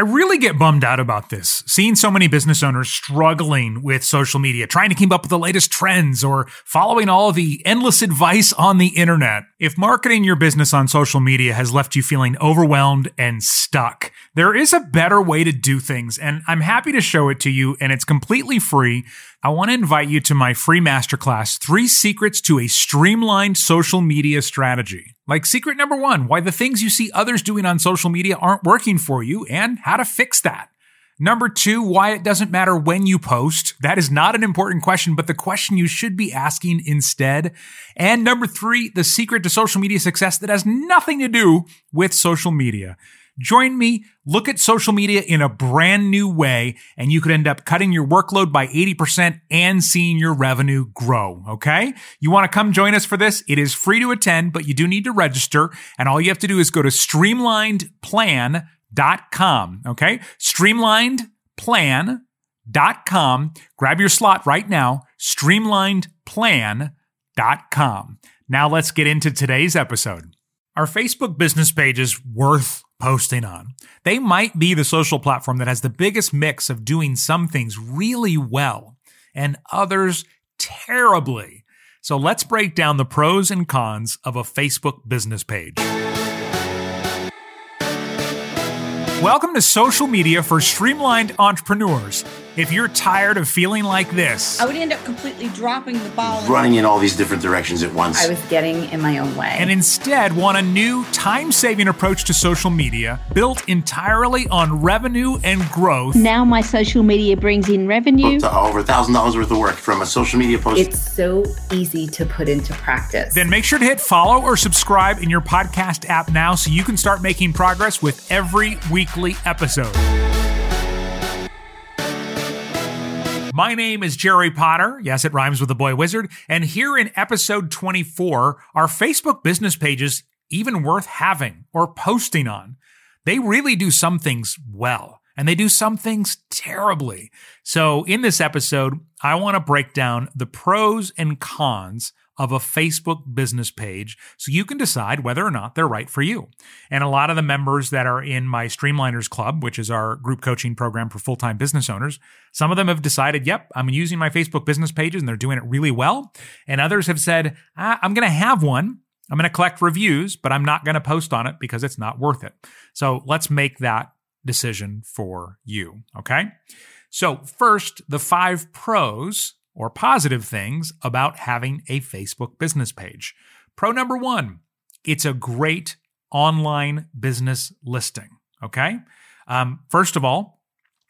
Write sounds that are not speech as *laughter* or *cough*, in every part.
I really get bummed out about this, seeing so many business owners struggling with social media, trying to keep up with the latest trends or following all the endless advice on the internet. If marketing your business on social media has left you feeling overwhelmed and stuck, there is a better way to do things, and I'm happy to show it to you, and it's completely free. I want to invite you to my free masterclass, Three Secrets to a Streamlined Social Media Strategy. Like secret number one, why the things you see others doing on social media aren't working for you and how to fix that. Number two, why it doesn't matter when you post. That is not an important question, but the question you should be asking instead. And number three, the secret to social media success that has nothing to do with social media. Join me, look at social media in a brand new way, and you could end up cutting your workload by 80% and seeing your revenue grow. Okay. You want to come join us for this? It is free to attend, but you do need to register. And all you have to do is go to streamlinedplan.com. .Com, okay. Streamlinedplan.com. Grab your slot right now. Streamlinedplan.com. Now let's get into today's episode. Are Facebook business pages worth posting on? They might be the social platform that has the biggest mix of doing some things really well and others terribly. So let's break down the pros and cons of a Facebook business page. Welcome to social media for streamlined entrepreneurs. If you're tired of feeling like this, I would end up completely dropping the ball. running in all these different directions at once. I was getting in my own way. and instead want a new time saving approach to social media built entirely on revenue and growth, Now my social media brings in revenue. to over a thousand dollars worth of work from a social media post. it's so easy to put into practice. then make sure to hit follow or subscribe in your podcast app now so you can start making progress with every weekly episode. My name is Jerry Potter. Yes, it rhymes with the boy wizard. And here in episode 24, are Facebook business pages even worth having or posting on? They really do some things well and they do some things terribly. So in this episode, I want to break down the pros and cons of a Facebook business page so you can decide whether or not they're right for you. And a lot of the members that are in my Streamliners Club, which is our group coaching program for full time business owners, some of them have decided, yep, I'm using my Facebook business pages and they're doing it really well. And others have said, ah, I'm going to have one. I'm going to collect reviews, but I'm not going to post on it because it's not worth it. So let's make that decision for you. Okay. So, first, the five pros or positive things about having a Facebook business page. Pro number one, it's a great online business listing. Okay. Um, first of all,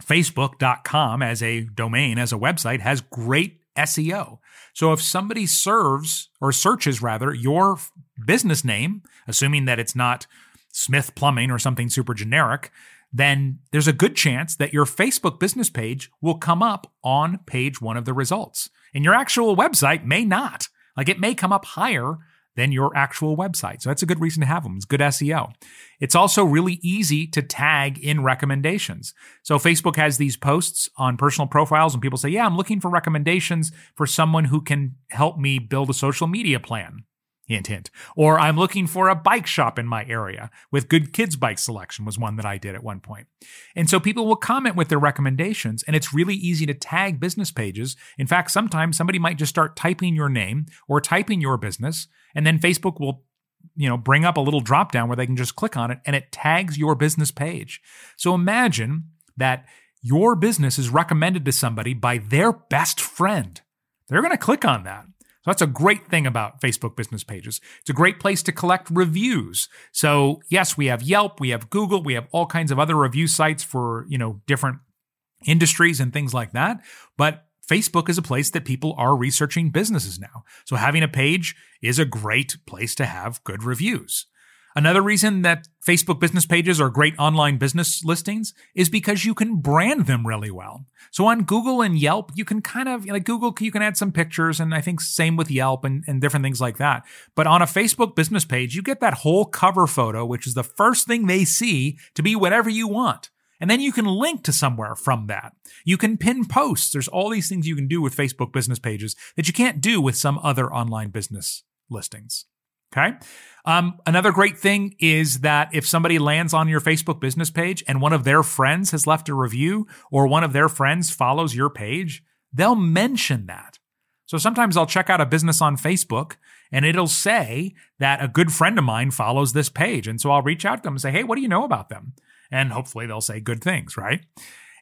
Facebook.com as a domain, as a website, has great SEO. So if somebody serves or searches rather your business name, assuming that it's not Smith Plumbing or something super generic, then there's a good chance that your Facebook business page will come up on page one of the results. And your actual website may not. Like it may come up higher than your actual website. So that's a good reason to have them. It's good SEO. It's also really easy to tag in recommendations. So Facebook has these posts on personal profiles and people say, yeah, I'm looking for recommendations for someone who can help me build a social media plan. Hint, hint. Or I'm looking for a bike shop in my area with good kids' bike selection was one that I did at one point. And so people will comment with their recommendations, and it's really easy to tag business pages. In fact, sometimes somebody might just start typing your name or typing your business, and then Facebook will you know bring up a little drop down where they can just click on it and it tags your business page. So imagine that your business is recommended to somebody by their best friend. They're going to click on that. So that's a great thing about Facebook business pages. It's a great place to collect reviews. So yes, we have Yelp, we have Google, we have all kinds of other review sites for, you know, different industries and things like that. But Facebook is a place that people are researching businesses now. So having a page is a great place to have good reviews. Another reason that Facebook business pages are great online business listings is because you can brand them really well. So on Google and Yelp, you can kind of like Google, you can add some pictures, and I think same with Yelp and, and different things like that. But on a Facebook business page, you get that whole cover photo, which is the first thing they see to be whatever you want. And then you can link to somewhere from that. You can pin posts. There's all these things you can do with Facebook business pages that you can't do with some other online business listings. Okay. Um, another great thing is that if somebody lands on your Facebook business page and one of their friends has left a review or one of their friends follows your page, they'll mention that. So sometimes I'll check out a business on Facebook and it'll say that a good friend of mine follows this page. And so I'll reach out to them and say, Hey, what do you know about them? And hopefully they'll say good things, right?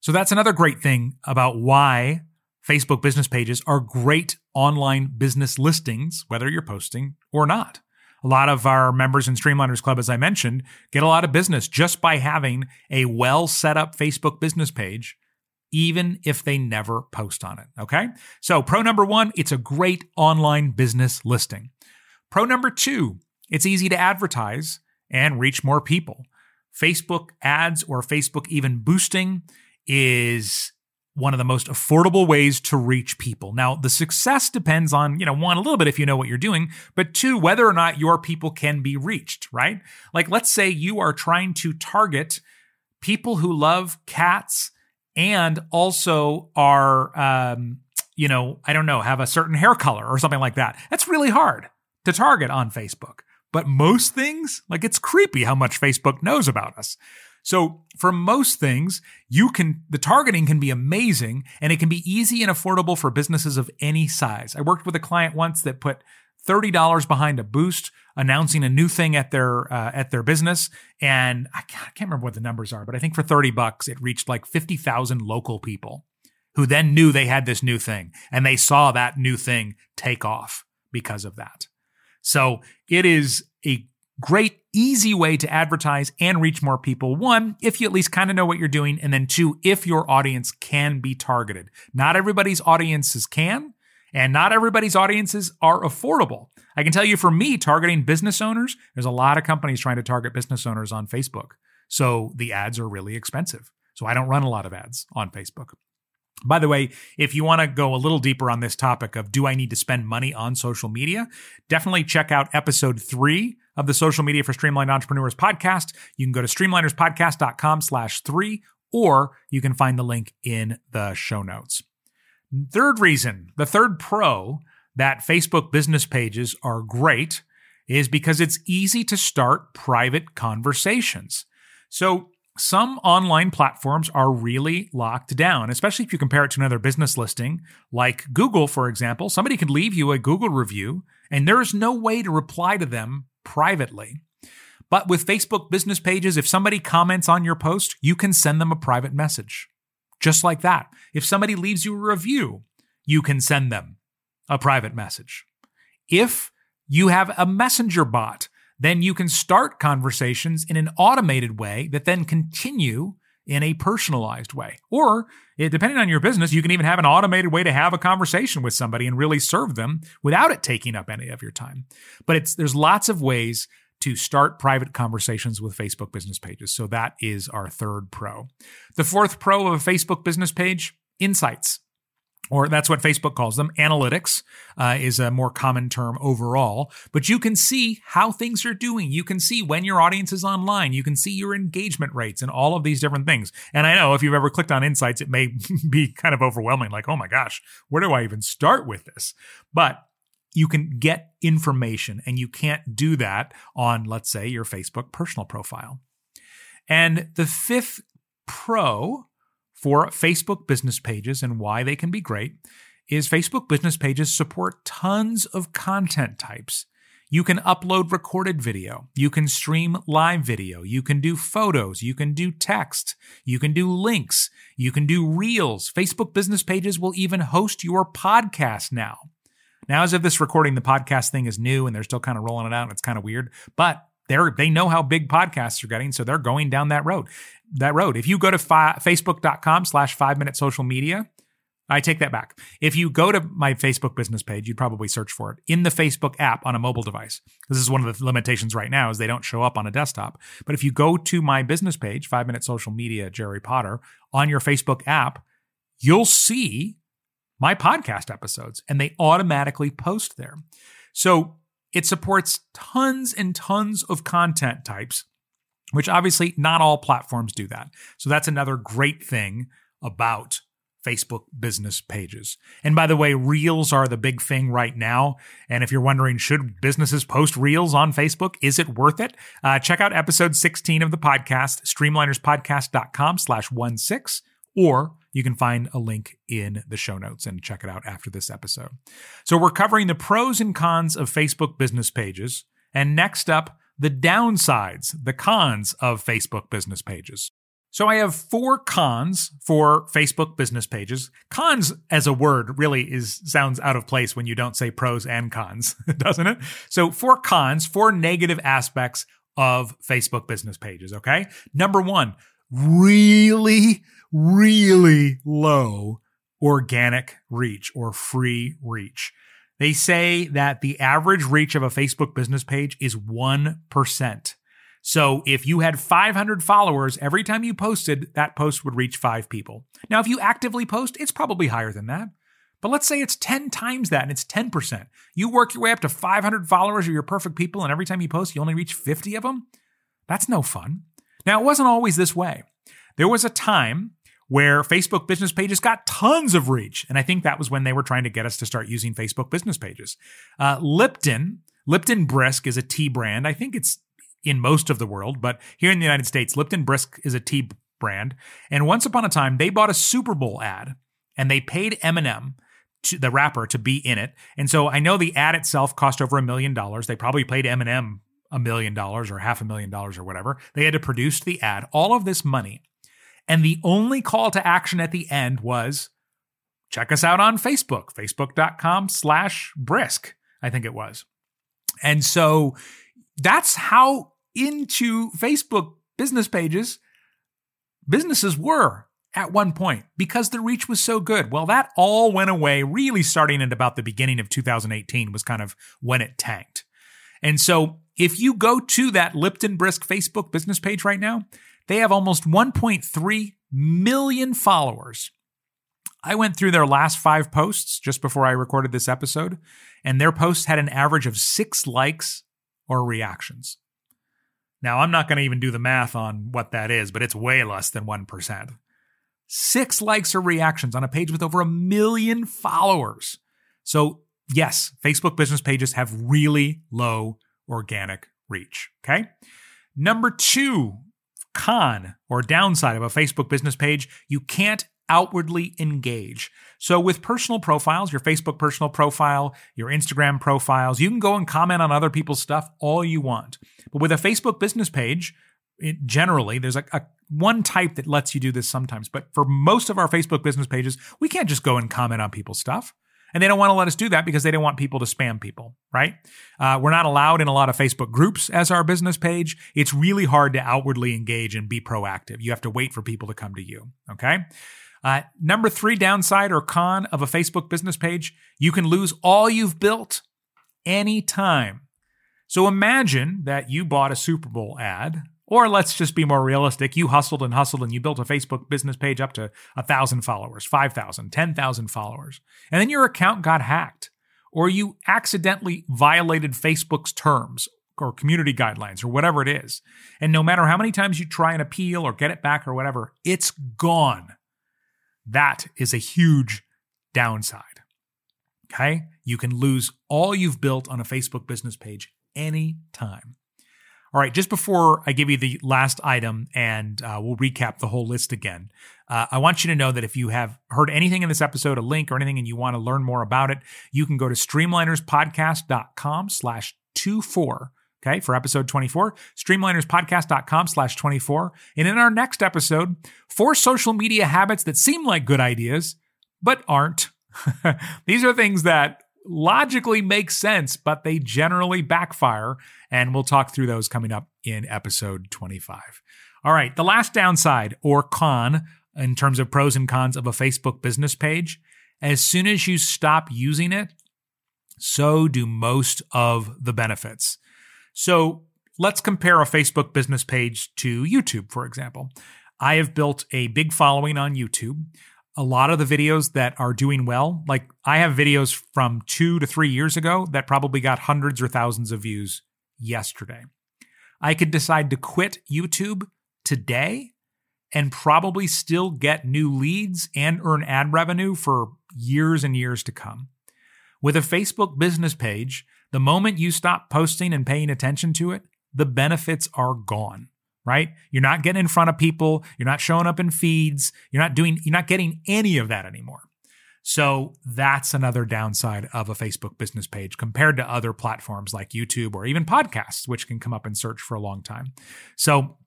So that's another great thing about why Facebook business pages are great online business listings, whether you're posting or not. A lot of our members in Streamliners Club, as I mentioned, get a lot of business just by having a well set up Facebook business page, even if they never post on it. Okay. So, pro number one, it's a great online business listing. Pro number two, it's easy to advertise and reach more people. Facebook ads or Facebook even boosting is one of the most affordable ways to reach people. Now, the success depends on, you know, one, a little bit if you know what you're doing, but two, whether or not your people can be reached, right? Like, let's say you are trying to target people who love cats and also are, um, you know, I don't know, have a certain hair color or something like that. That's really hard to target on Facebook. But most things, like it's creepy how much Facebook knows about us. So for most things, you can, the targeting can be amazing and it can be easy and affordable for businesses of any size. I worked with a client once that put $30 behind a boost announcing a new thing at their uh, at their business and I can't, I can't remember what the numbers are but I think for 30 bucks it reached like 50,000 local people who then knew they had this new thing and they saw that new thing take off because of that. So it is a great, easy way to advertise and reach more people. One, if you at least kind of know what you're doing. And then two, if your audience can be targeted. Not everybody's audiences can, and not everybody's audiences are affordable. I can tell you for me, targeting business owners, there's a lot of companies trying to target business owners on Facebook. So the ads are really expensive. So I don't run a lot of ads on Facebook. By the way, if you want to go a little deeper on this topic of do I need to spend money on social media, definitely check out episode three of the Social Media for Streamlined Entrepreneurs podcast. You can go to streamlinerspodcast.com slash three, or you can find the link in the show notes. Third reason, the third pro that Facebook business pages are great is because it's easy to start private conversations. So some online platforms are really locked down, especially if you compare it to another business listing like Google, for example. Somebody could leave you a Google review, and there is no way to reply to them privately. But with Facebook business pages, if somebody comments on your post, you can send them a private message. Just like that. If somebody leaves you a review, you can send them a private message. If you have a messenger bot then you can start conversations in an automated way that then continue in a personalized way. Or, depending on your business, you can even have an automated way to have a conversation with somebody and really serve them without it taking up any of your time. But it's there's lots of ways to start private conversations with Facebook business pages. So that is our third pro. The fourth pro of a Facebook business page, insights or that's what Facebook calls them. Analytics uh, is a more common term overall, but you can see how things are doing. You can see when your audience is online. You can see your engagement rates and all of these different things. And I know if you've ever clicked on insights, it may *laughs* be kind of overwhelming, like, oh my gosh, where do I even start with this? But you can get information and you can't do that on, let's say, your Facebook personal profile. And the fifth pro for Facebook business pages and why they can be great is Facebook business pages support tons of content types. You can upload recorded video. You can stream live video. You can do photos. You can do text. You can do links. You can do reels. Facebook business pages will even host your podcast now. Now, as of this recording, the podcast thing is new and they're still kind of rolling it out and it's kind of weird, but they're, they know how big podcasts are getting, so they're going down that road. That road. If you go to fi- facebook.com slash five minute social media, I take that back. If you go to my Facebook business page, you'd probably search for it in the Facebook app on a mobile device. This is one of the limitations right now is they don't show up on a desktop. But if you go to my business page, 5 Minute Social Media Jerry Potter on your Facebook app, you'll see my podcast episodes and they automatically post there. So it supports tons and tons of content types, which obviously not all platforms do that. So that's another great thing about Facebook business pages. And by the way, reels are the big thing right now. And if you're wondering, should businesses post reels on Facebook? Is it worth it? Uh, check out episode 16 of the podcast, streamlinerspodcast.com slash one six, or you can find a link in the show notes and check it out after this episode. So we're covering the pros and cons of Facebook business pages. And next up, the downsides, the cons of Facebook business pages. So I have four cons for Facebook business pages. Cons as a word really is sounds out of place when you don't say pros and cons, *laughs* doesn't it? So four cons, four negative aspects of Facebook business pages, okay? Number 1, really really low organic reach or free reach. They say that the average reach of a Facebook business page is 1%. So if you had 500 followers, every time you posted, that post would reach five people. Now, if you actively post, it's probably higher than that. But let's say it's 10 times that and it's 10%. You work your way up to 500 followers or your perfect people, and every time you post, you only reach 50 of them. That's no fun. Now, it wasn't always this way. There was a time where Facebook business pages got tons of reach. And I think that was when they were trying to get us to start using Facebook business pages. Uh, Lipton, Lipton Brisk is a tea brand. I think it's in most of the world, but here in the United States, Lipton Brisk is a tea brand. And once upon a time, they bought a Super Bowl ad and they paid Eminem the rapper to be in it. And so I know the ad itself cost over a million dollars. They probably paid Eminem a million dollars or half a million dollars or whatever. They had to produce the ad. All of this money and the only call to action at the end was check us out on Facebook, facebook.com slash brisk, I think it was. And so that's how into Facebook business pages businesses were at one point because the reach was so good. Well, that all went away really starting at about the beginning of 2018 was kind of when it tanked. And so if you go to that Lipton Brisk Facebook business page right now, they have almost 1.3 million followers. I went through their last five posts just before I recorded this episode, and their posts had an average of six likes or reactions. Now, I'm not going to even do the math on what that is, but it's way less than 1%. Six likes or reactions on a page with over a million followers. So, yes, Facebook business pages have really low organic reach. Okay. Number two, con or downside of a Facebook business page, you can't outwardly engage. So with personal profiles, your Facebook personal profile, your Instagram profiles, you can go and comment on other people's stuff all you want. But with a Facebook business page, it, generally there's a, a one type that lets you do this sometimes, but for most of our Facebook business pages, we can't just go and comment on people's stuff. And they don't want to let us do that because they don't want people to spam people, right? Uh, we're not allowed in a lot of Facebook groups as our business page. It's really hard to outwardly engage and be proactive. You have to wait for people to come to you, okay? Uh, number three downside or con of a Facebook business page, you can lose all you've built anytime. So imagine that you bought a Super Bowl ad or let's just be more realistic. You hustled and hustled and you built a Facebook business page up to a thousand followers, 5,000, 10,000 followers. And then your account got hacked or you accidentally violated Facebook's terms or community guidelines or whatever it is. And no matter how many times you try and appeal or get it back or whatever, it's gone. That is a huge downside. Okay. You can lose all you've built on a Facebook business page anytime. All right, just before I give you the last item and uh, we'll recap the whole list again, uh, I want you to know that if you have heard anything in this episode, a link or anything, and you want to learn more about it, you can go to streamlinerspodcast.com slash 24. Okay, for episode 24, streamlinerspodcast.com slash 24. And in our next episode, four social media habits that seem like good ideas, but aren't. *laughs* These are things that logically make sense, but they generally backfire. And we'll talk through those coming up in episode 25. All right, the last downside or con in terms of pros and cons of a Facebook business page as soon as you stop using it, so do most of the benefits. So let's compare a Facebook business page to YouTube, for example. I have built a big following on YouTube a lot of the videos that are doing well, like I have videos from two to three years ago that probably got hundreds or thousands of views yesterday. I could decide to quit YouTube today and probably still get new leads and earn ad revenue for years and years to come. With a Facebook business page, the moment you stop posting and paying attention to it, the benefits are gone, right? You're not getting in front of people, you're not showing up in feeds, you're not doing you're not getting any of that anymore. So that's another downside of a Facebook business page compared to other platforms like YouTube or even podcasts, which can come up in search for a long time. So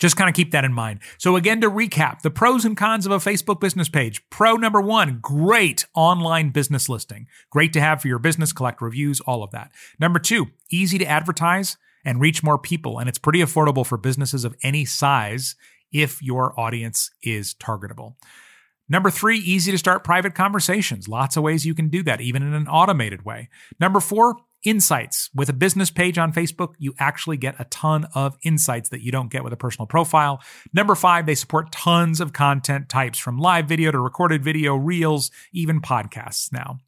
just kind of keep that in mind. So, again, to recap the pros and cons of a Facebook business page. Pro number one, great online business listing. Great to have for your business, collect reviews, all of that. Number two, easy to advertise and reach more people. And it's pretty affordable for businesses of any size if your audience is targetable. Number three, easy to start private conversations. Lots of ways you can do that, even in an automated way. Number four, insights. With a business page on Facebook, you actually get a ton of insights that you don't get with a personal profile. Number five, they support tons of content types from live video to recorded video, reels, even podcasts now.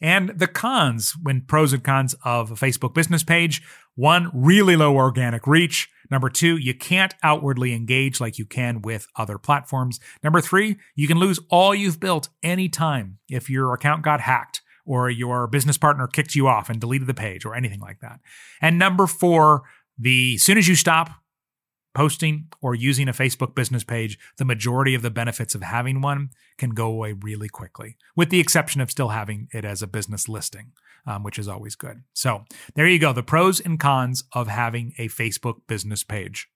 And the cons, when pros and cons of a Facebook business page, one, really low organic reach. Number two, you can't outwardly engage like you can with other platforms. Number three, you can lose all you've built anytime if your account got hacked or your business partner kicked you off and deleted the page or anything like that. And number four, the soon as you stop posting or using a Facebook business page, the majority of the benefits of having one can go away really quickly, with the exception of still having it as a business listing, um, which is always good. So there you go the pros and cons of having a Facebook business page.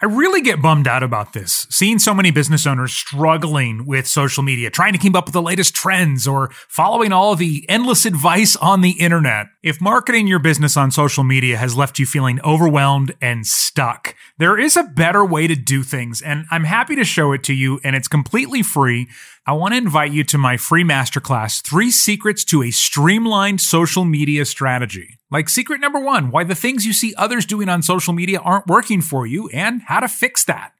I really get bummed out about this, seeing so many business owners struggling with social media, trying to keep up with the latest trends or following all the endless advice on the internet. If marketing your business on social media has left you feeling overwhelmed and stuck, there is a better way to do things, and I'm happy to show it to you, and it's completely free. I want to invite you to my free masterclass, Three Secrets to a Streamlined Social Media Strategy. Like secret number one, why the things you see others doing on social media aren't working for you and how to fix that.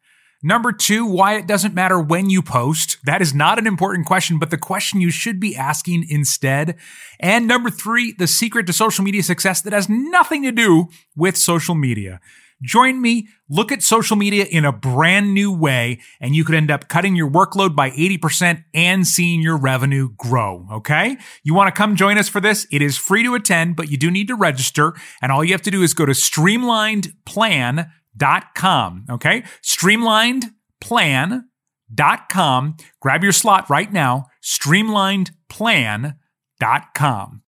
Number two, why it doesn't matter when you post. That is not an important question, but the question you should be asking instead. And number three, the secret to social media success that has nothing to do with social media. Join me, look at social media in a brand new way, and you could end up cutting your workload by 80% and seeing your revenue grow. Okay. You want to come join us for this? It is free to attend, but you do need to register. And all you have to do is go to streamlinedplan.com. Okay. Streamlinedplan.com. Grab your slot right now. Streamlinedplan.com.